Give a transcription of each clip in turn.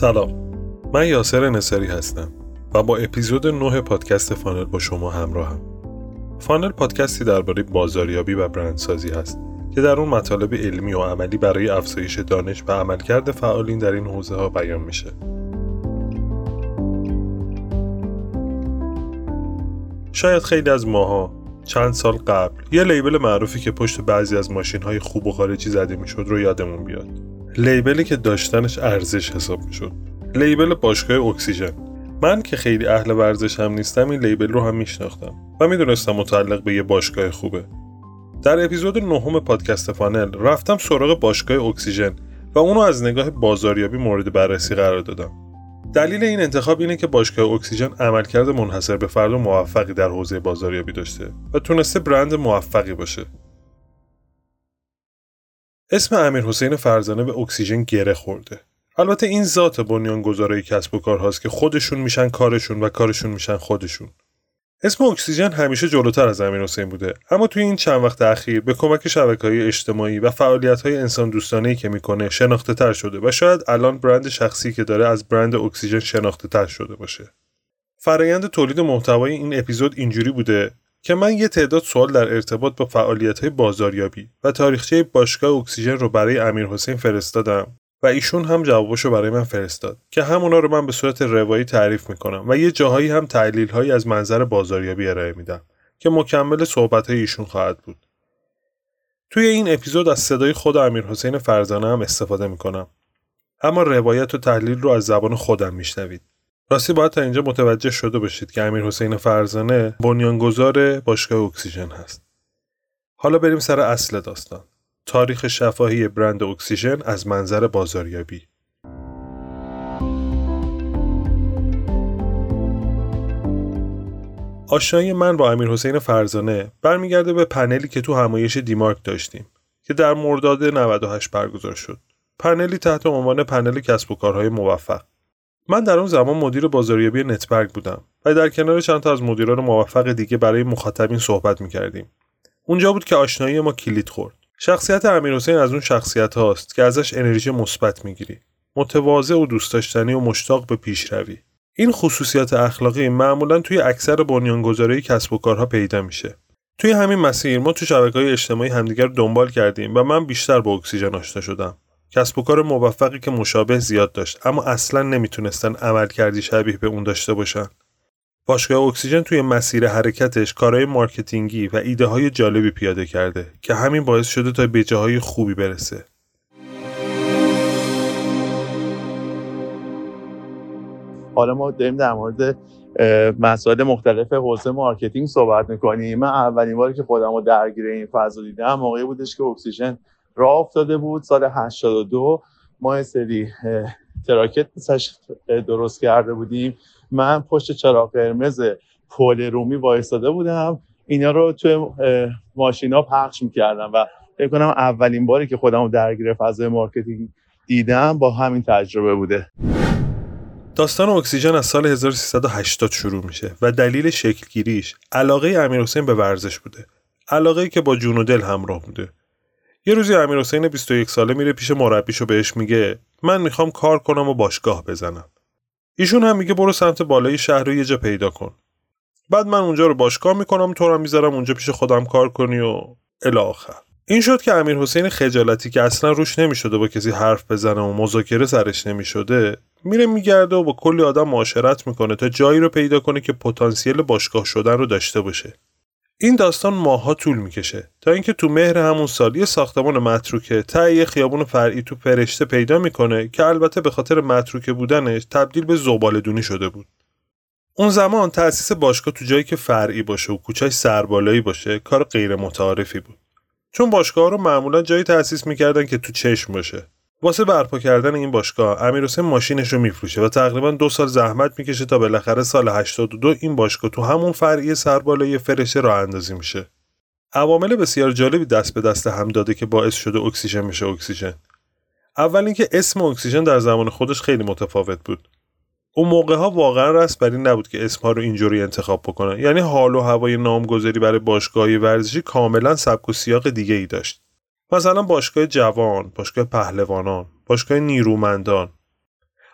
سلام. من یاسر نصری هستم و با اپیزود 9 پادکست فانل با شما همراهم. فانل پادکستی درباره بازاریابی و برندسازی هست که در اون مطالب علمی و عملی برای افزایش دانش و عملکرد فعالین در این حوزه ها بیان میشه. شاید خیلی از ماها چند سال قبل یه لیبل معروفی که پشت بعضی از ماشین های خوب و خارجی زده می‌شد رو یادمون بیاد. label ی که داشتنش ارزش حساب می‌شد. label باشگاه اکسیژن. من که خیلی اهل ورزش هم نیستم این label رو هم میشناختم و می‌دونستم متعلق به یه باشگاه خوبه. در اپیزود نهم پادکست فانل رفتم سراغ باشگاه اکسیژن و اونو از نگاه بازاریابی مورد بررسی قرار دادم. دلیل این انتخاب اینه که باشگاه اکسیژن عملکرد منحصر به فرد و موفقی در حوزه بازاریابی داشته و تونسته برند موفقی باشه. اسم امیر حسین فرزانه به اکسیژن گره خورده. البته این ذات بنیانگذارای کسب و کارهاست که خودشون میشن کارشون و کارشون میشن خودشون. اسم اکسیژن همیشه جلوتر از امیر حسین بوده. اما توی این چند وقت اخیر به کمک شبکه های اجتماعی و فعالیت های انسان دوستانه که می‌کنه شناخته تر شده و شاید الان برند شخصی که داره از برند اکسیژن شناخته تر شده باشه. فرایند تولید محتوای این اپیزود اینجوری بوده. که من یه تعداد سوال در ارتباط با فعالیت های بازاریابی و تاریخچه باشگاه اکسیژن رو برای امیر حسین فرستادم و ایشون هم جوابشو برای من فرستاد که همونا رو من به صورت روایی تعریف می‌کنم و یه جاهایی هم تحلیل هایی از منظر بازاریابی ارائه میدم که مکمل صحبت های ایشون خواهد بود. توی این اپیزود از صدای خود امیر حسین فرزانه هم استفاده می‌کنم. اما روایت و تحلیل رو از زبان خودم میشنوید. راستی باید تا اینجا متوجه شده باشید که امیر حسین فرزانه بنیانگذار باشگاه اکسیژن هست حالا بریم سر اصل داستان تاریخ شفاهی برند اکسیژن از منظر بازاریابی آشنایی من با امیر حسین فرزانه برمیگرده به پنلی که تو همایش دیمارک داشتیم که در مرداد 98 برگزار شد. پنلی تحت عنوان پنل کسب و کارهای موفق. من در اون زمان مدیر بازاریابی نتبرگ بودم و در کنار چند تا از مدیران موفق دیگه برای مخاطبین صحبت می‌کردیم. اونجا بود که آشنایی ما کلید خورد. شخصیت امیرحسین از اون شخصیت هاست که ازش انرژی مثبت می‌گیری متواضع و دوست داشتنی و مشتاق به پیشروی این خصوصیت اخلاقی معمولا توی اکثر بنیانگذاری کسب و کارها پیدا میشه توی همین مسیر ما تو شبکه های اجتماعی همدیگر دنبال کردیم و من بیشتر با اکسیژن آشنا شدم کسب و کار موفقی که مشابه زیاد داشت اما اصلا نمی‌تونستن عملکردی شبیه به اون داشته باشن باشگاه اکسیژن توی مسیر حرکتش کارهای marketing ی و ایده های جالبی پیاده کرده که همین باعث شده تا به جاهای خوبی برسه. حالا ما داریم در مورد مسائل مختلف حوزه marketing صحبت می‌کنیم من اولین باری که خودم رو درگیر این فضا دیدم موقعی بودش که اکسیژن راه افتاده بود سال 82 یه سری تراکت درست کرده بودیم. من پشت چراغ قرمز پل رومی وایستاده بودم. اینا رو توی ماشینا پخش می‌کردم و فکر کنم اولین باری که خودم درگیر فضای marketing دیدم با همین تجربه بوده. داستان اکسیژن از سال 1380 شروع میشه و دلیل شکلگیریش علاقه امیر حسین به ورزش بوده. علاقه که با جون و دل همراه بوده. یه روزی امیر حسین 21 ساله میره پیش مربیشو بهش میگه من می‌خوام کار کنم و باشگاه بزنم. ایشون هم میگه برو سمت بالای شهر رو یه جا پیدا کن. بعد من اونجا رو باشگاه می‌کنم تو هم می‌ذارم اونجا پیش خودم کار کنی و الاخر این شد که امیر حسین خجالتی که اصلا روش نمی‌شده با کسی حرف بزنه و مذاکره سرش نمی‌شده میره میگرده و با کلی آدم معاشرت می‌کنه تا جایی رو پیدا کنه که پتانسیل باشگاه شدن رو داشته باشه. این داستان ماها طول می‌کشه. تا اینکه تو مهر همون سال یه ساختمان متروکه ته یه خیابون فرعی تو فرشته پیدا می‌کنه که البته به خاطر متروکه بودنش تبدیل به زباله شده بود. اون زمان تأسیس باشگاه تو جایی که فرعی باشه و کوچهش سربالایی باشه کار غیر متعارفی بود. چون باشگاه رو معمولا جایی تأسیس می‌کردن که تو چشم باشه. واسه برپا کردن این باشگاه امیرحسین ماشینش رو میفروشه و تقریبا دو سال زحمت می‌کشه تا بالاخره سال 82 این باشگاه تو همون فرعی سربالای فرشه راه اندازی میشه. عوامل بسیار جالبی دست به دست هم داده که باعث شده اکسیژن میشه اکسیژن. اول اینکه اسم اکسیژن در زمان خودش خیلی متفاوت بود. اون موقع ها واقعا رسم بر این نبود که اسمها رو اینجوری انتخاب بکنن. یعنی حال و هوای نامگذاری برای باشگاهی ورزشی کاملا سبک و سیاق دیگه ای داشت. مثلا باشگاه جوان، باشگاه پهلوانان، باشگاه نیرومندان.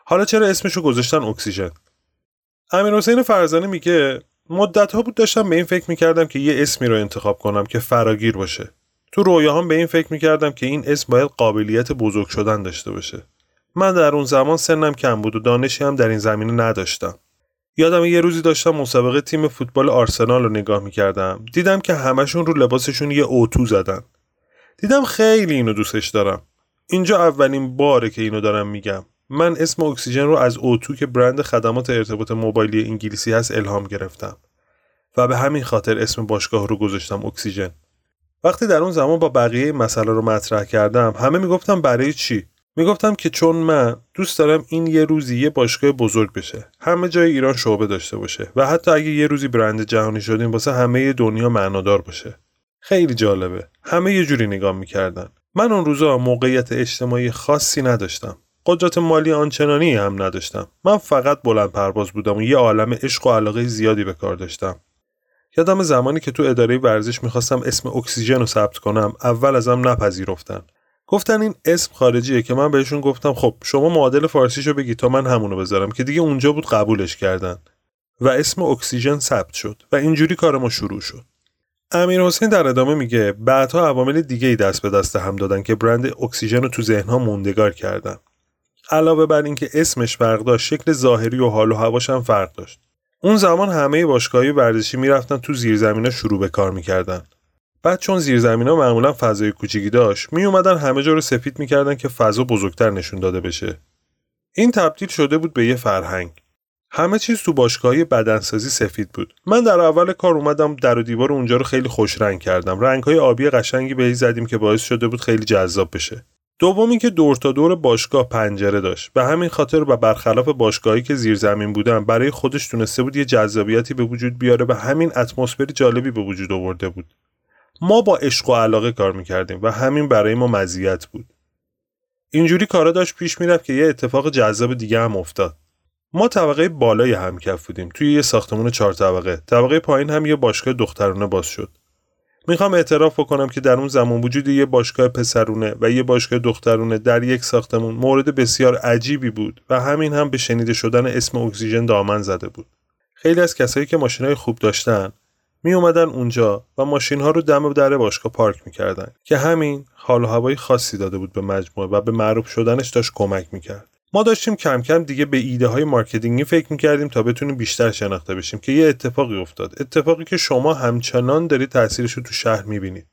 حالا چرا اسمشو گذاشتن اکسیژن؟ امیر حسین فرزانه میگه مدت ها بود داشتم به این فکر می‌کردم که یه اسمی رو انتخاب کنم که فراگیر باشه. تو رویاهام به این فکر می‌کردم که این اسم باید قابلیت بزرگ شدن داشته باشه. من در اون زمان سنم کم بود و دانشی هم در این زمینه نداشتم. یادم یه روزی داشتم مسابقه تیم فوتبال آرسنال رو نگاه می‌کردم. دیدم که همشون رو لباسشون یه اوتو زدن. دیدم خیلی اینو دوستش دارم. اینجا اولین باره که اینو دارم میگم. من اسم اکسیژن رو از اوتو که برند خدمات ارتباط موبایلی انگلیسی هست الهام گرفتم. و به همین خاطر اسم باشگاه رو گذاشتم اکسیژن. وقتی در اون زمان با بقیه مسئله رو مطرح کردم همه می‌گفتم برای چی؟ می‌گفتم که چون من دوست دارم این یه روزی یه باشگاه بزرگ بشه همه جای ایران شعبه داشته باشه و حتی اگه یه روزی برند جهانی شدیم واسه همه دنیا معنادار باشه. خیلی جالبه. همه یه جوری نگاه می‌کردن. من اون روزا موقعیت اجتماعی خاصی نداشتم. قدرت مالی آنچنانی هم نداشتم. من فقط بلند پرواز بودم و یه عالم عشق و علاقه زیادی به کار داشتم. یادم زمانی که تو اداره ورزش می‌خواستم اسم اکسیژن رو ثبت کنم اول ازم نپذیرفتن. گفتن این اسم خارجیه که من بهشون گفتم خب شما معادل فارسیشو بگی تا من همونو بذارم که دیگه اونجا بود قبولش کردن. و اسم اکسیژن ثبت شد و اینجوری کار ما شروع شد. امیر حسین در ادامه میگه بعدها عوامل دیگه ای دست به دست هم دادن که برند اکسیژن رو تو ذهنها موندگار کردن. علاوه بر اینکه اسمش فرق داشت شکل ظاهری و حال و هواش هم فرق داشت. اون زمان همه باشگاهی ورزشی می‌رفتن تو زیرزمینا شروع به کار می‌کردن. بعد چون زیرزمینا معمولا فضای کوچیکی داشت می اومدن همه جا رو سفید می‌کردن که فضا بزرگتر نشون داده بشه. این تبدیل شده بود به یه فرهنگ. همه چیز تو باشگاهی بدنسازی سفید بود. من در اول کار اومدم در و دیوار اونجا رو خیلی خوش رنگ کردم. رنگهای آبی قشنگی به زدیم که باعث شده بود خیلی جذاب بشه. دوم که دور تا دور باشگاه پنجره داشت. به همین خاطر و برخلاف باشگاهی که زیر زمین بودن برای خودش تونسته بود یه جذابیتی به وجود بیاره و همین اتمسفر جالبی به وجود آورده بود. ما با عشق و علاقه کار می‌کردیم و همین برای ما مزیت بود. اینجوری کارا داشت پیش می‌رفت که یه اتفاق جذاب دیگه هم افتاد. ما طبقه بالای همکف بودیم. توی یه ساختمون چهار طبقه. طبقه پایین هم یه باشگاه دخترانه باز شد. می‌خوام اعتراف بکنم که در اون زمان وجود یه باشگاه پسرونه و یه باشگاه دخترونه در یک ساختمون مورد بسیار عجیبی بود و همین هم به شنیده شدن اسم اکسیژن دامن زده بود. خیلی از کسایی که ماشینهای خوب داشتن می اومدن اونجا و ماشین ها رو دم در باشگاه پارک می‌کردن که همین حال و هوای خاصی داده بود به مجموعه و به معروف شدنش داشت کمک می‌کرد. ما داشتیم کم کم دیگه به ایده های مارکتینگی فکر می‌کردیم تا بتونیم بیشتر شناخته بشیم که یه اتفاقی افتاد. اتفاقی که شما همچنان دارید تاثیرش رو تو شهر می‌بینید.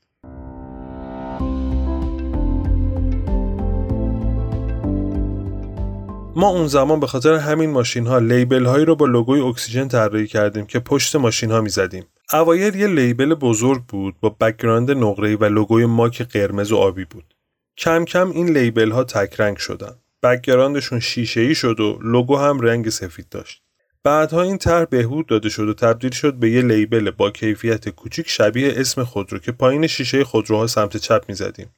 ما اون زمان به خاطر همین ماشین ها label هایی رو با لوگوی اکسیژن طراحی کردیم که پشت ماشین ها می‌زدیم. اوایل یه label بزرگ بود با background نقره‌ای و لوگوی ما که قرمز و آبی بود. کم کم این label ها تک رنگ شدن. background شون شیشه ای شد و لوگو هم رنگ سفید داشت. بعدها این طرح بهبود داده شد و تبدیل شد به یه label با کیفیت کوچیک شبیه اسم خودرو که پایین شیشه خودروها سمت چپ می‌زدیم.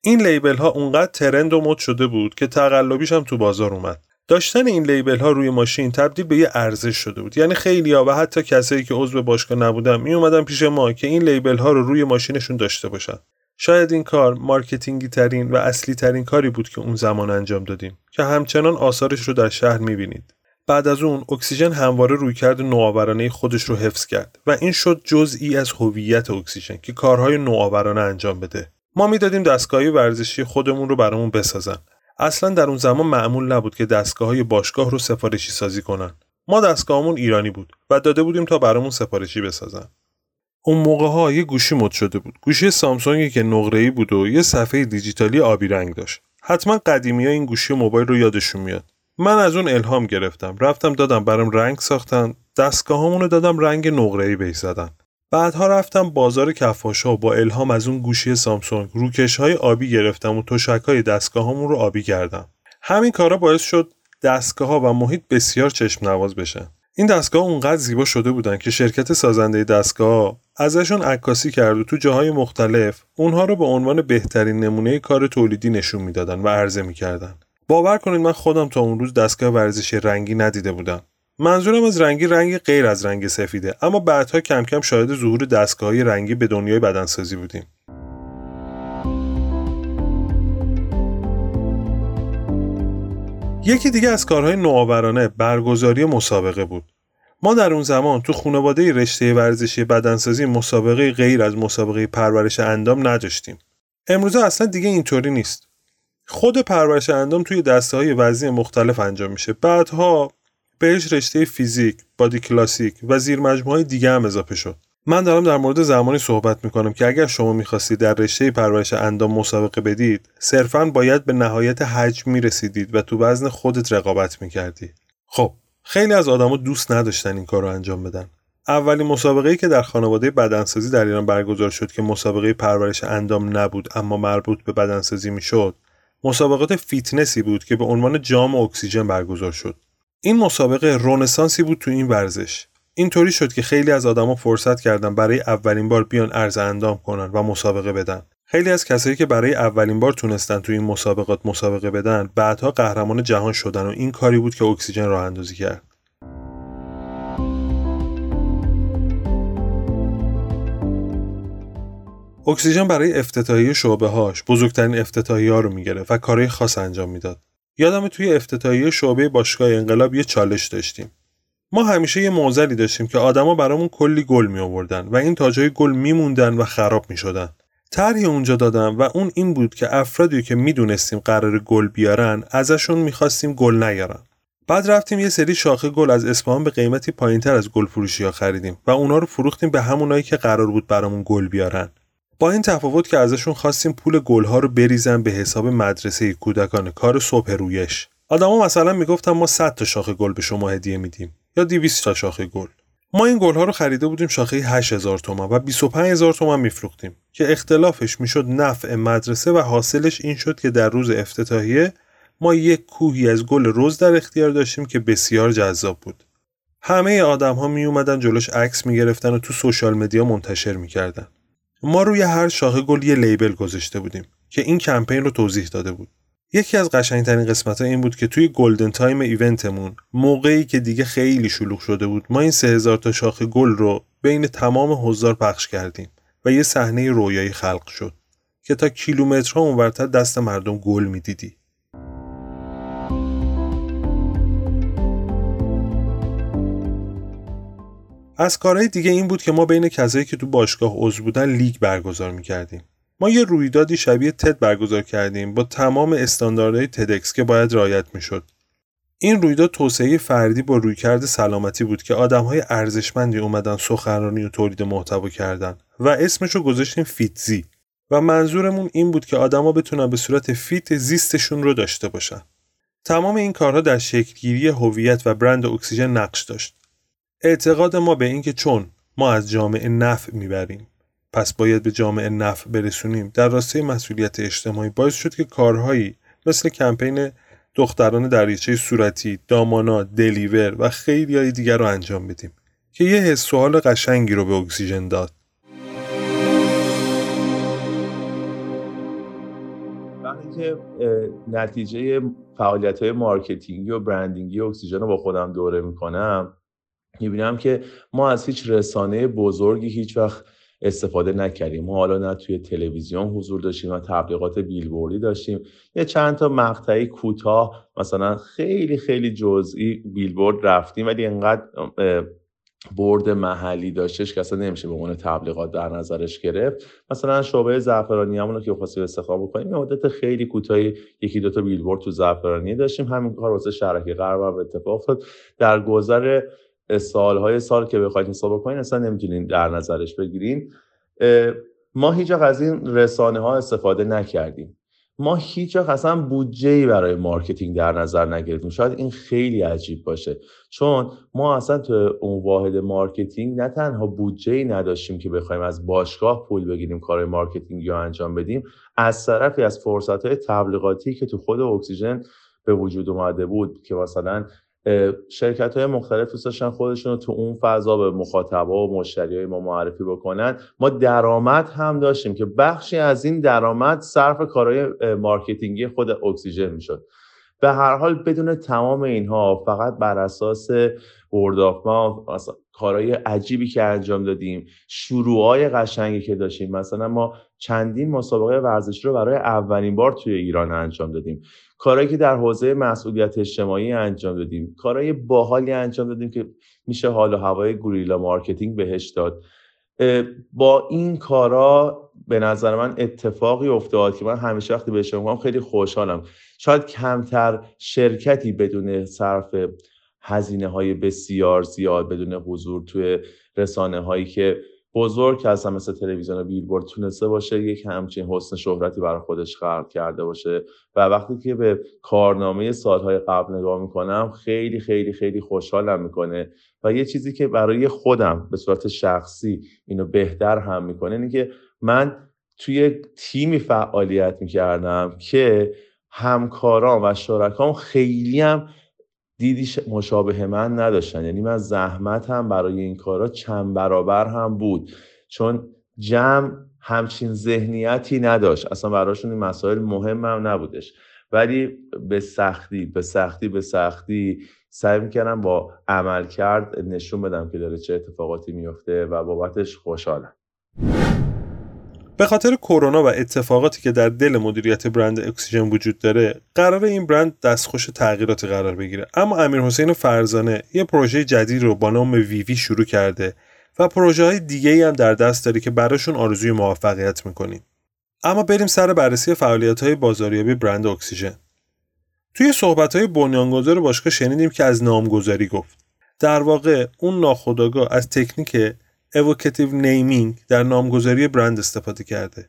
این label ها اونقدر trend و مد شده بود که تقلبیش هم تو بازار اومد. داشتن این label ها روی ماشین تبدیل به یه ارزش شده بود یعنی خیلی ها و حتی کسایی که عضو باشگاه نبودن می اومدن پیش ما که این label ها رو روی ماشینشون داشته باشن شاید این کار marketing ی ترین و اصلی ترین کاری بود که اون زمان انجام دادیم که همچنان آثارش رو در شهر می‌بینید. بعد از اون اکسیژن همواره رویکرد نوآورانه خودش رو حفظ کرد و این شد جزئی از هویت اکسیژن که کارهای نوآورانه انجام بده. ما می‌دادیم دستگاهای ورزشی خودمون رو برامون بسازن. اصلا در اون زمان معمول نبود که دستگاه های باشگاه رو سفارشی سازی کنن. ما دستگاهمون ایرانی بود و داده بودیم تا برامون سفارشی بسازن. اون موقع ها یه گوشی مد شده بود. گوشی سامسونگی که نقره بود و یه صفحه دیجیتالی آبی رنگ داشت. حتما قدیمی ها این گوشی موبایل رو یادشون میاد. من از اون الهام گرفتم. رفتم دادم برام رنگ ساختن. دستگاهامونو دادم رنگ نقره ای بهش زدن. بعدها رفتم بازار کفاشا و با الهام از اون گوشی سامسونگ روکش های آبی گرفتم و تشک های دستگاهامون رو آبی کردم. همین کارا باعث شد دستگاه ها و محیط بسیار چشم نواز بشن. این دستگاه اونقدر زیبا شده بودن که شرکت سازنده دستگاه ازشون عکاسی کرد و تو جاهای مختلف اونها رو به عنوان بهترین نمونه کار تولیدی نشون می‌دادن و عرضه می‌کردن. باور کنید من خودم تا اون روز دستگاه ورزشی رنگی ندیده بودم. منظورم از رنگی رنگ غیر از رنگ سفیده اما بعدها کم کم شاهد ظهور دستگاهی رنگی به دنیای بدنسازی بودیم. یکی دیگه از کارهای نوآورانه برگزاری مسابقه بود. ما در اون زمان تو خانواده رشته ورزشی بدنسازی مسابقه غیر از مسابقه پرورش اندام نداشتیم. امروزه اصلا دیگه اینطوری نیست. خود پرورش اندام توی دسته های وزنی مختلف انجام میشه. بعدها بهش رشته فیزیک، بادی کلاسیک و زیر مجموعه دیگه هم اضافه شد. من دارم در مورد زمانی صحبت می‌کنم که اگر شما می‌خواستید در رشته پرورش اندام مسابقه بدید صرفا باید به نهایت حجم می‌رسیدید و تو وزن خودت رقابت می‌کردی خب خیلی از آدما دوست نداشتن این کار رو انجام بدن. اولین مسابقه‌ای که در خانواده بدنسازی در ایران برگزار شد که مسابقه پرورش اندام نبود اما مربوط به بدنسازی می‌شد مسابقات فیتنسی بود که به عنوان جام اکسیژن برگزار شد. این مسابقه رنسانسی بود تو این ورزش. اینطوری شد که خیلی از آدما فرصت کردن برای اولین بار بیان عرض اندام کنن و مسابقه بدن خیلی از کسایی که برای اولین بار تونستن تو این مسابقات مسابقه بدن بعدها قهرمان جهان شدن و این کاری بود که اکسیژن راه اندازی کرد اکسیژن برای افتتاحیه شعبه هاش بزرگترین افتتاحیه ها رو می‌گرفت و کارهای خاص انجام می‌داد. یادم توی افتتاحیه شعبه باشگاه انقلاب یه چالش داشتیم. ما همیشه یه موزلی داشتیم که آدما برامون کلی گل می آوردن و این تاجای گل میموندن و خراب می شدن. طرحی اونجا دادم و اون این بود که افرادی که می‌دونستیم قرار گل بیارن ازشون می‌خواستیم گل نیارن. بعد رفتیم یه سری شاخه گل از اصفهان به قیمتی پایینتر از گل ها خریدیم و اونا رو فروختیم به همونایی که قرار بود برامون گل بیارن. با این تفاوت که ازشون خواستیم پول گلها رو بریزن به حساب مدرسه کودکان کار صبح رویش آدما مثلا می‌گفتن ما 100 تا شاخه گل به شما هدیه میدیم یا 200 تا شاخه گل. ما این گلها رو خریده بودیم شاخه 8000 تومان و 25000 تومان میفروختیم که اختلافش می‌شد نفع مدرسه و حاصلش این شد که در روز افتتاحیه ما یک کوهی از گل روز در اختیار داشتیم که بسیار جذاب بود. همه آدم ها می اومدن جلوش عکس می گرفتن و تو social media منتشر می‌کردن. ما روی هر شاخه گل یه label گذاشته بودیم که این کمپین رو توضیح داده بود. یکی از قشنگترین قسمت ها این بود که توی golden time event مون موقعی که دیگه خیلی شلوغ شده بود ما این سه هزار تا شاخه گل رو بین تمام حضار پخش کردیم و یه صحنه رویایی خلق شد که تا کیلومترها اونورتر دست مردم گل می‌دیدی. از کارهای دیگه این بود که ما بین کسایی که تو باشگاه عضو بودن لیگ برگزار می‌کردیم. ما یه رویدادی شبیه TED برگزار کردیم با تمام استانداردهای TEDx که باید رعایت می‌شد. این رویداد توسعه فردی با رویکرد سلامتی بود که آدمهای ارزشمندی اومدن سخنرانی و تولید محتوا کردن و اسمش رو گذاشتیم فیتزی و منظورمون این بود که آدما بتونن به صورت fit زیستشون رو داشته باشن. تمام این کارها در شکلگیری هویت و برند اکسیژن نقش داشت. اعتقاد ما به اینکه چون ما از جامعه نفع می‌بریم. پس باید به جامعه نفع برسونیم در راستای مسئولیت اجتماعی باعث شد که کارهایی مثل کمپین دختران دریچه صورتی، دامانا، دلیور و خیلی های دیگر رو انجام بدیم که یه حس سوال قشنگی رو به اکسیژن داد. وقتی که نتیجه فعالیت های marketing ی و branding ی اکسیژن رو با خودم دوره می‌کنم می‌بینم که ما از هیچ رسانه بزرگی هیچ وقت استفاده نکردیم. ما حالا نه توی تلویزیون حضور داشتیم و تبلیغات بیلبوردی داشتیم. یه چند تا مقطعی کوتاه مثلا خیلی خیلی جزئی بیلبورد رفتیم ولی انقدر برد محلی داشتش که اصلا نمیشه به عنوان تبلیغات در نظرش گرفت. مثلا شعبه زعفرانیه‌مون که خواستیم افتتاح بکنیم مدت خیلی کوتاهی یکی دو تا بیلبورد تو زعفرانیه داشتیم. همین کار واسه شهرک غرب اتفاق افتاد. در گذر سالهای سال که بخواید حساب کنین اصلا نمی‌تونین در نظرش بگیرین. ما هیچ از این رسانه ها استفاده نکردیم. ما هیچ اصلا بودجه ای برای marketing در نظر نگرفتیم. شاید این خیلی عجیب باشه. چون ما اصلا تو اون واحد marketing نه تنها بودجه ای نداشتیم که بخوایم از باشگاه پول بگیریم کار marketing ی انجام بدیم. از طرفی از فرصت های تبلیغاتی که تو خود اکسیژن به وجود اومده بود که مثلا شرکت های مختلف دوست داشتن خودشون رو تو اون فضا به مخاطبا و مشتری های ما معرفی بکنن. ما درآمد هم داشتیم که بخشی از این درآمد صرف کارهای marketing ی خود اکسیژن می‌شد. به هر حال بدون تمام اینها فقط بر اساس ورد کارهای عجیبی که انجام دادیم شروعهای قشنگی که داشتیم. مثلا ما چندین مسابقه ورزشی رو برای اولین بار توی ایران انجام دادیم. کارهایی که در حوزه مسئولیت اجتماعی انجام دادیم کارهای باحالی انجام دادیم که میشه حال و هوای guerrilla marketing بهش داد. با این کارا به نظر من اتفاقی افتاد که من همیشه وقتی بهش میگم خیلی خوشحالم. شاید کمتر شرکتی بدون صرف هزینه های بسیار زیاد بدون حضور توی رسانه هایی که بزرگ هستن مثل تلویزیون و بیلبورد تونسته باشه یک همچین حسن شهرتی برای خودش خلق کرده باشه. و وقتی که به کارنامه سالهای قبل نگاه می‌کنم خیلی خیلی خیلی خوشحالم می‌کنه. و یه چیزی که برای خودم به صورت شخصی اینو بهتر هم می‌کنه اینه که من توی تیمی فعالیت می‌کردم که همکاران و شرکام خیلی هم دیدی مشابه من نداشتن. یعنی من زحمت هم برای این کارا چند برابر هم بود. چون جمع همچین ذهنیتی نداشت. اصلا براشون این مسائل مهم هم نبودش. ولی به سختی به سختی به سختی سعی می‌کردم با عمل کرد نشون بدم که داره چه اتفاقاتی میفته و بابتش خوشحالم. به خاطر کرونا و اتفاقاتی که در دل مدیریت برند اکسیژن وجود داره قرار این برند دستخوش تغییراتی قرار بگیره. اما امیر حسین فرزانه یه پروژه جدید رو با نام ویوی شروع کرده و پروژه های دیگه هم در دست داره که براشون آرزوی موفقیت می‌کنیم. اما بریم سر بررسی فعالیت های بازاریابی برند اکسیژن. توی صحبت های بنیانگذار باشگاه شنیدیم که از نامگذاری گفت. در واقع اون ناخودآگاه از تکنیک evocative نیمینگ در نامگذاری برند استفاده کرده.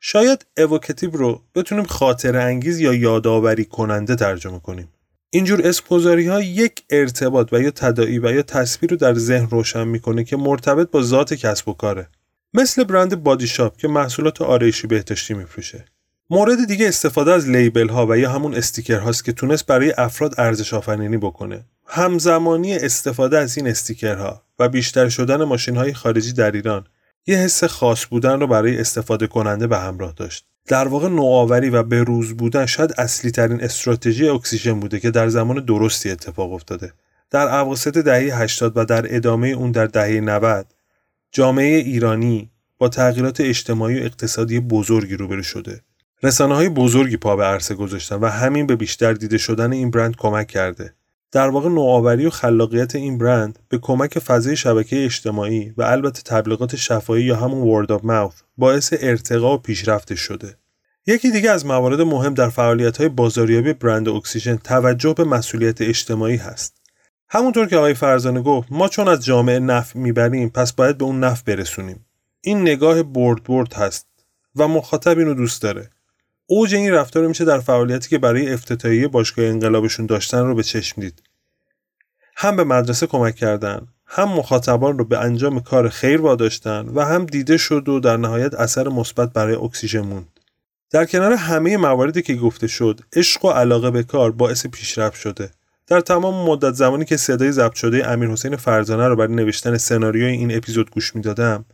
شاید evocative رو بتونیم خاطر انگیز یا یادآوری کننده ترجمه کنیم. اینجور اسم ها یک ارتباط و یا تداعی و یا تصویر رو در ذهن روشن می‌کنه که مرتبط با ذات کسب و کاره. مثل برند بادی شاپ که محصولات آرایشی بهداشتی میفروشه. مورد دیگه استفاده از لیبل ها و یا همون استیکر هاست که تونست برای افراد ارزش آفرینی بکنه. همزمانی استفاده از این استیکرها. و بیشتر شدن ماشین های خارجی در ایران یه حس خاص بودن رو برای استفاده کننده به همراه داشت. در واقع نوآوری و بروز بودن شاید اصلی ترین استراتژی اکسیژن بوده که در زمان درستی اتفاق افتاده. در اواسط دهه 80 و در ادامه اون در دهه 90 جامعه ایرانی با تغییرات اجتماعی و اقتصادی بزرگی روبرو شده. رسانه های بزرگی پا به عرصه گذاشتن و همین به بیشتر دیده شدن این برند کمک کرده. در واقع نوآوری و خلاقیت این برند به کمک فضای شبکه اجتماعی و البته تبلیغات شفاهی یا همون ورد آف ماوث باعث ارتقا و پیشرفت شده. یکی دیگه از موارد مهم در فعالیت های بازاریابی برند اکسیژن توجه به مسئولیت اجتماعی هست. همونطور که آقای فرزانه گفت ما چون از جامعه نفع می‌بریم پس باید به اون نفع برسونیم. این نگاه برد برد هست و مخاطب اینو دوست داره. اوج این رفتار میشه در فعالیتی که برای افتتاحیه باشگاه انقلابشون داشتن رو به چشم دید. هم به مدرسه کمک کردن، هم مخاطبان رو به انجام کار خیر واداشتن و هم دیده شد و در نهایت اثر مثبت برای اکسیژن موند. در کنار همه مواردی که گفته شد، عشق و علاقه به کار باعث پیشرفت شده. در تمام مدت زمانی که صدای ضبط شده امیر حسین فرزانه رو برای نوشتن سناریوی این اپیزود گوش می‌دادم،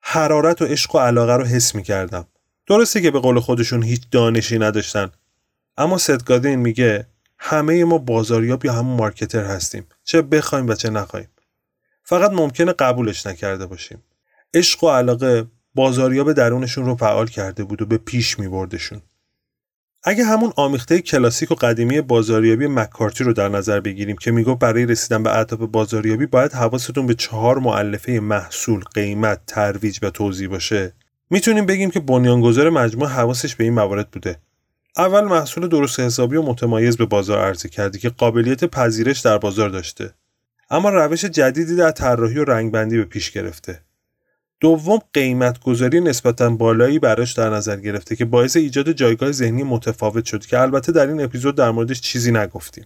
حرارت و عشق و علاقه رو حس می کردم. درسته که به قول خودشون هیچ دانشی نداشتن. اما ستگادین میگه همه ما بازاریاب یا همون مارکتر هستیم. چه بخوایم و چه نخوایم فقط ممکنه قبولش نکرده باشیم. عشق و علاقه بازاریاب درونشون رو فعال کرده بود و به پیش میبردشون. اگه همون آمیخته کلاسیک و قدیمی بازاریابی مکارتی رو در نظر بگیریم که میگو برای رسیدن به اهداف بازاریابی باید حواستون به چهار معلفه محصول، قیمت، ترویج و توضیح باشه می‌تونیم بگیم که بنیانگذار مجموعه حواسش به این موارد بوده. اول محصول درست حسابی و متمایز به بازار عرضه کردی که قابلیت پذیرش در بازار داشته. اما روش جدیدی در طراحی و رنگبندی به پیش گرفته. دوم قیمت گذاری نسبتا بالایی براش در نظر گرفته که باعث ایجاد جایگاه ذهنی متفاوت شد که البته در این اپیزود در موردش چیزی نگفتیم.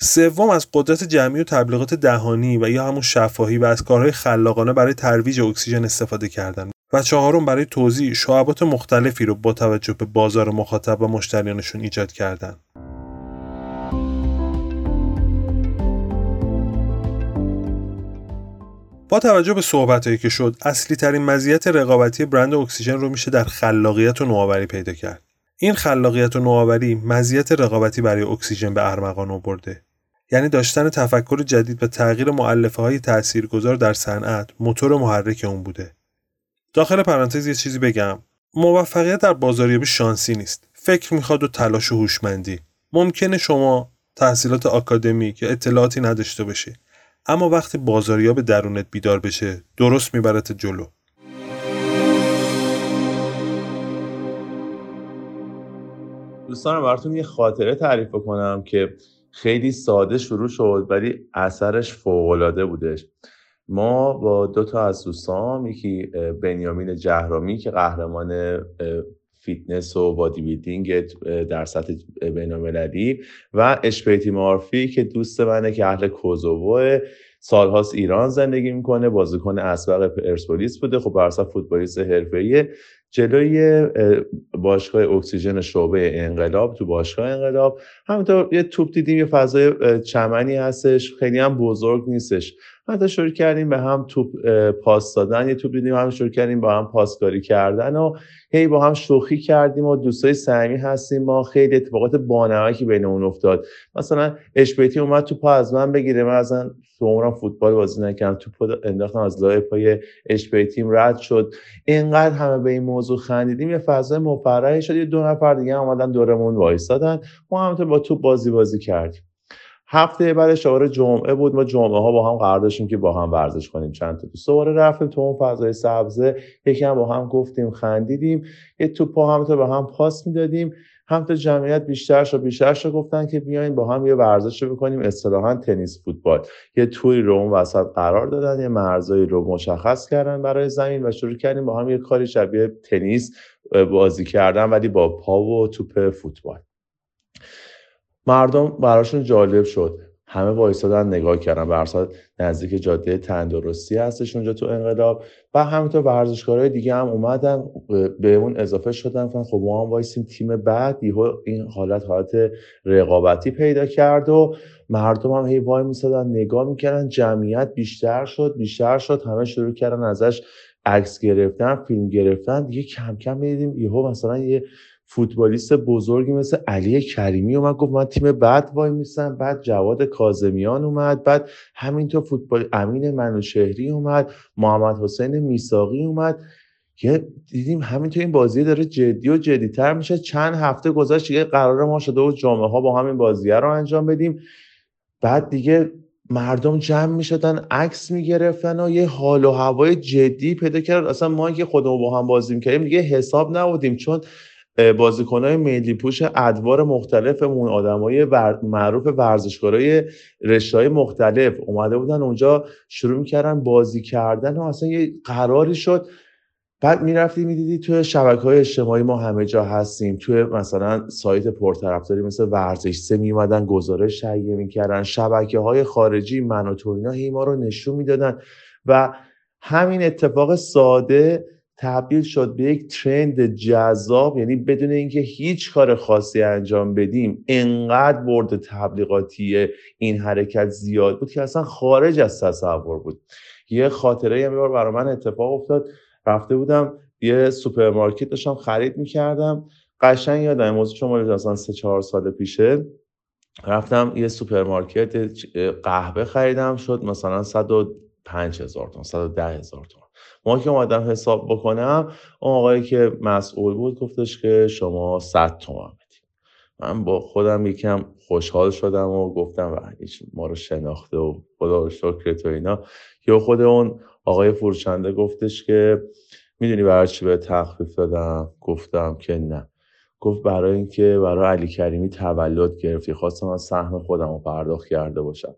سوم از قدرت جمعی و تبلیغات دهانی و یا همون شفاهی و از کارهای خلاقانه برای ترویج اکسیژن استفاده کردن. و چهارم برای توضیح شعبات مختلفی رو با توجه به بازار مخاطب و مشتریانشون ایجاد کردن. با توجه به صحبتهایی که شد اصلی ترین مزیت رقابتی برند اکسیژن رو میشه در خلاقیت و نوآوری پیدا کرد. این خلاقیت و نوآوری مزیت رقابتی برای اکسیژن به ارمغان آورده. یعنی داشتن تفکر جدید و تغییر معلفه های تاثیرگذار در صنعت موتور محرک اون بوده. داخل پرانتز یه چیزی بگم. موفقیت در بازاریابی شانسی نیست. فکر می‌خواد و تلاش و هوشمندی. ممکنه شما تحصیلات آکادمیک یا اطلاعاتی نداشته باشی. اما وقتی بازاریاب درونت بیدار بشه درست میبرت جلو. دوستان براتون یه خاطره تعریف کنم که خیلی ساده شروع شد ولی اثرش فوقالعاده بودش. ما با دو تا از دوستان یکی بنیامین جهرامی که قهرمان فیتنس و body building در سطح بینالمللی و اشپیتیم آرفی که دوست منه که اهل کوزوو سالهاست ایران زندگی می‌کنه بازیکن اسبق پرسپولیس بوده. خب برسا فوتبالیست حرفه‌ای جلوی باشگاه اکسیژن شعبه انقلاب تو باشگاه انقلاب همینطور یه توپ دیدیم یه فضای چمنی هستش. خیلی هم بزرگ نیستش. حتی شروع کردیم به هم توپ پاس دادن. یه توپ دیدیم هم شروع کردیم با هم پاسکاری کردن و هی با هم شوخی کردیم و دوستای صمیمی هستیم. ما خیلی اتفاقات بانمکی بین اون افتاد. مثلا اشپیتی اومد تو پا از من بگیره. من اصلا تو عمرم فوتبال بازی نکردم. تو انداختم از لای پای اشپیتیم. رد شد. اینقدر همه به این موضوع خندیدیم. یه فضای مفرحی شد. یه دو نفر دیگه اومدن دورمون وایسادن. ما همونطور با تو بازی بازی کردیم. هفته بعد شعار جمعه بود. ما جمعه ها با هم قرار داشتیم که با هم ورزش کنیم. چند تا دوست. دوباره رفتیم تو اون فضای سبزه. یکی هم با هم گفتیم خندیدیم. یه توپ هم تو به هم پاس می‌دادیم. هم تا جمعیت بیشتر شد بیشتر شد گفتن که بیاین با هم یه ورزش رو بکنیم. اصطلاحا تنیس فوتبال. یه توری رو وسط قرار دادن. یه مرزایی رو مشخص کردن برای زمین و شروع کردیم با هم یه کاری شبیه تنیس بازی کردن ولی با پا و توپ فوتبال. مردم براشون جالب شد. همه وایسادن نگاه کردن. برسات نزدیک جاده تندرستی هستش اونجا تو انقلاب. و همینطور ورزشکارهای دیگه هم اومدن به اون اضافه شدن. گفتن خب ما هم وایسیم تیم بعد. یهو این حالت حالت رقابتی پیدا کرد و مردم هم هی وای میسادن نگاه می‌کردن. جمعیت بیشتر شد بیشتر شد. همه شروع کردن ازش عکس گرفتن فیلم گرفتن. دیگه کم کم می‌دیدیم یهو مثلا یه فوتبالیست بزرگی مثل علی کریمی اومد گفت من تیم بعد وای میستم بعد جواد کازمیان اومد. بعد همینطور فوتبال امین منوشهری اومد. محمد حسین میساقی اومد. یه دیدیم همینطور این بازی داره جدی و جدیتر میشه. چند هفته گذشت دیگه قرار ما شده و جامعه ها با همین بازیه رو انجام بدیم. بعد دیگه مردم جمع می شدن عکس می گرفتن و یه حال و هوای جدی پیدا کرد. اصلا ما که خودمون با هم بازی کردیم دیگه حساب نبودیم. چون های ملی پوش ادوار مختلفمون آدمای ور... معروف ورزشکارای های مختلف اومده بودن اونجا شروع می‌کردن بازی کردن و اصلا یه قراری شد. بعد می‌رفتی می‌دیدی توی شبکه های اجتماعی ما همه جا هستیم. توی مثلا سایت پرطرفداری مثل ورزش سه میومدن گزارش تهیه می‌کردن شبکه های خارجی من و تو اینا هی ما رو نشون می‌دادن. و همین اتفاق ساده تبدیل شد به یک trend جذاب یعنی بدون اینکه هیچ کار خاصی انجام بدیم انقدر برد تبلیغاتی این حرکت زیاد بود که اصلا خارج از تصور بود. یه خاطره یه بار برای من اتفاق افتاد. رفته بودم یه سوپرمارکت داشتم خرید می‌کردم. قشنگ یادم موضوع شما اصلا سه چهار سال پیشه. رفتم یه سوپرمارکت قهوه خریدم شد مثلا 105 هزار تومن 110 هزار تومن ما که اومدم حساب بکنم اون آقایی که مسئول بود گفتش که شما 100 تومن من با خودم یکم خوشحال شدم و گفتم و ما رو شناخته و خدا رو شکر تو اینا. که خود اون آقای فروشنده گفتش که می‌دونی برای چی به تخفیف دادم؟ گفتم که نه. گفت برای اینکه برای علی کریمی تولد گرفتی. خواستم از سهم خودم رو پرداخت کرده باشم.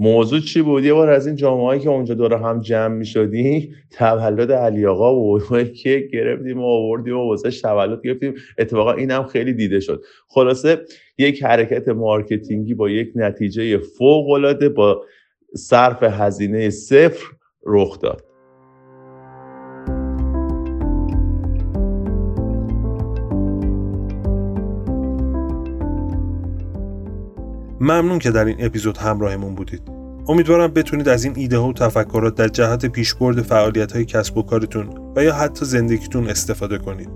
موضوع چی بود؟ یه بار از این جامعه که اونجا دور هم جمع می شدی تولد علی آقا و که گرفتیم و آوردیم و واسه تولد گرفتیم. اتفاقا این هم خیلی دیده شد. خلاصه یک حرکت مارکتینگی با یک نتیجه فوق العاده با صرف هزینه صفر رخ داد. ممنون که در این اپیزود همراهمون بودید. امیدوارم بتونید از این ایده ها و تفکرات در جهت پیشبرد فعالیت های کسب و کارتون و یا حتی زندگیتون استفاده کنید.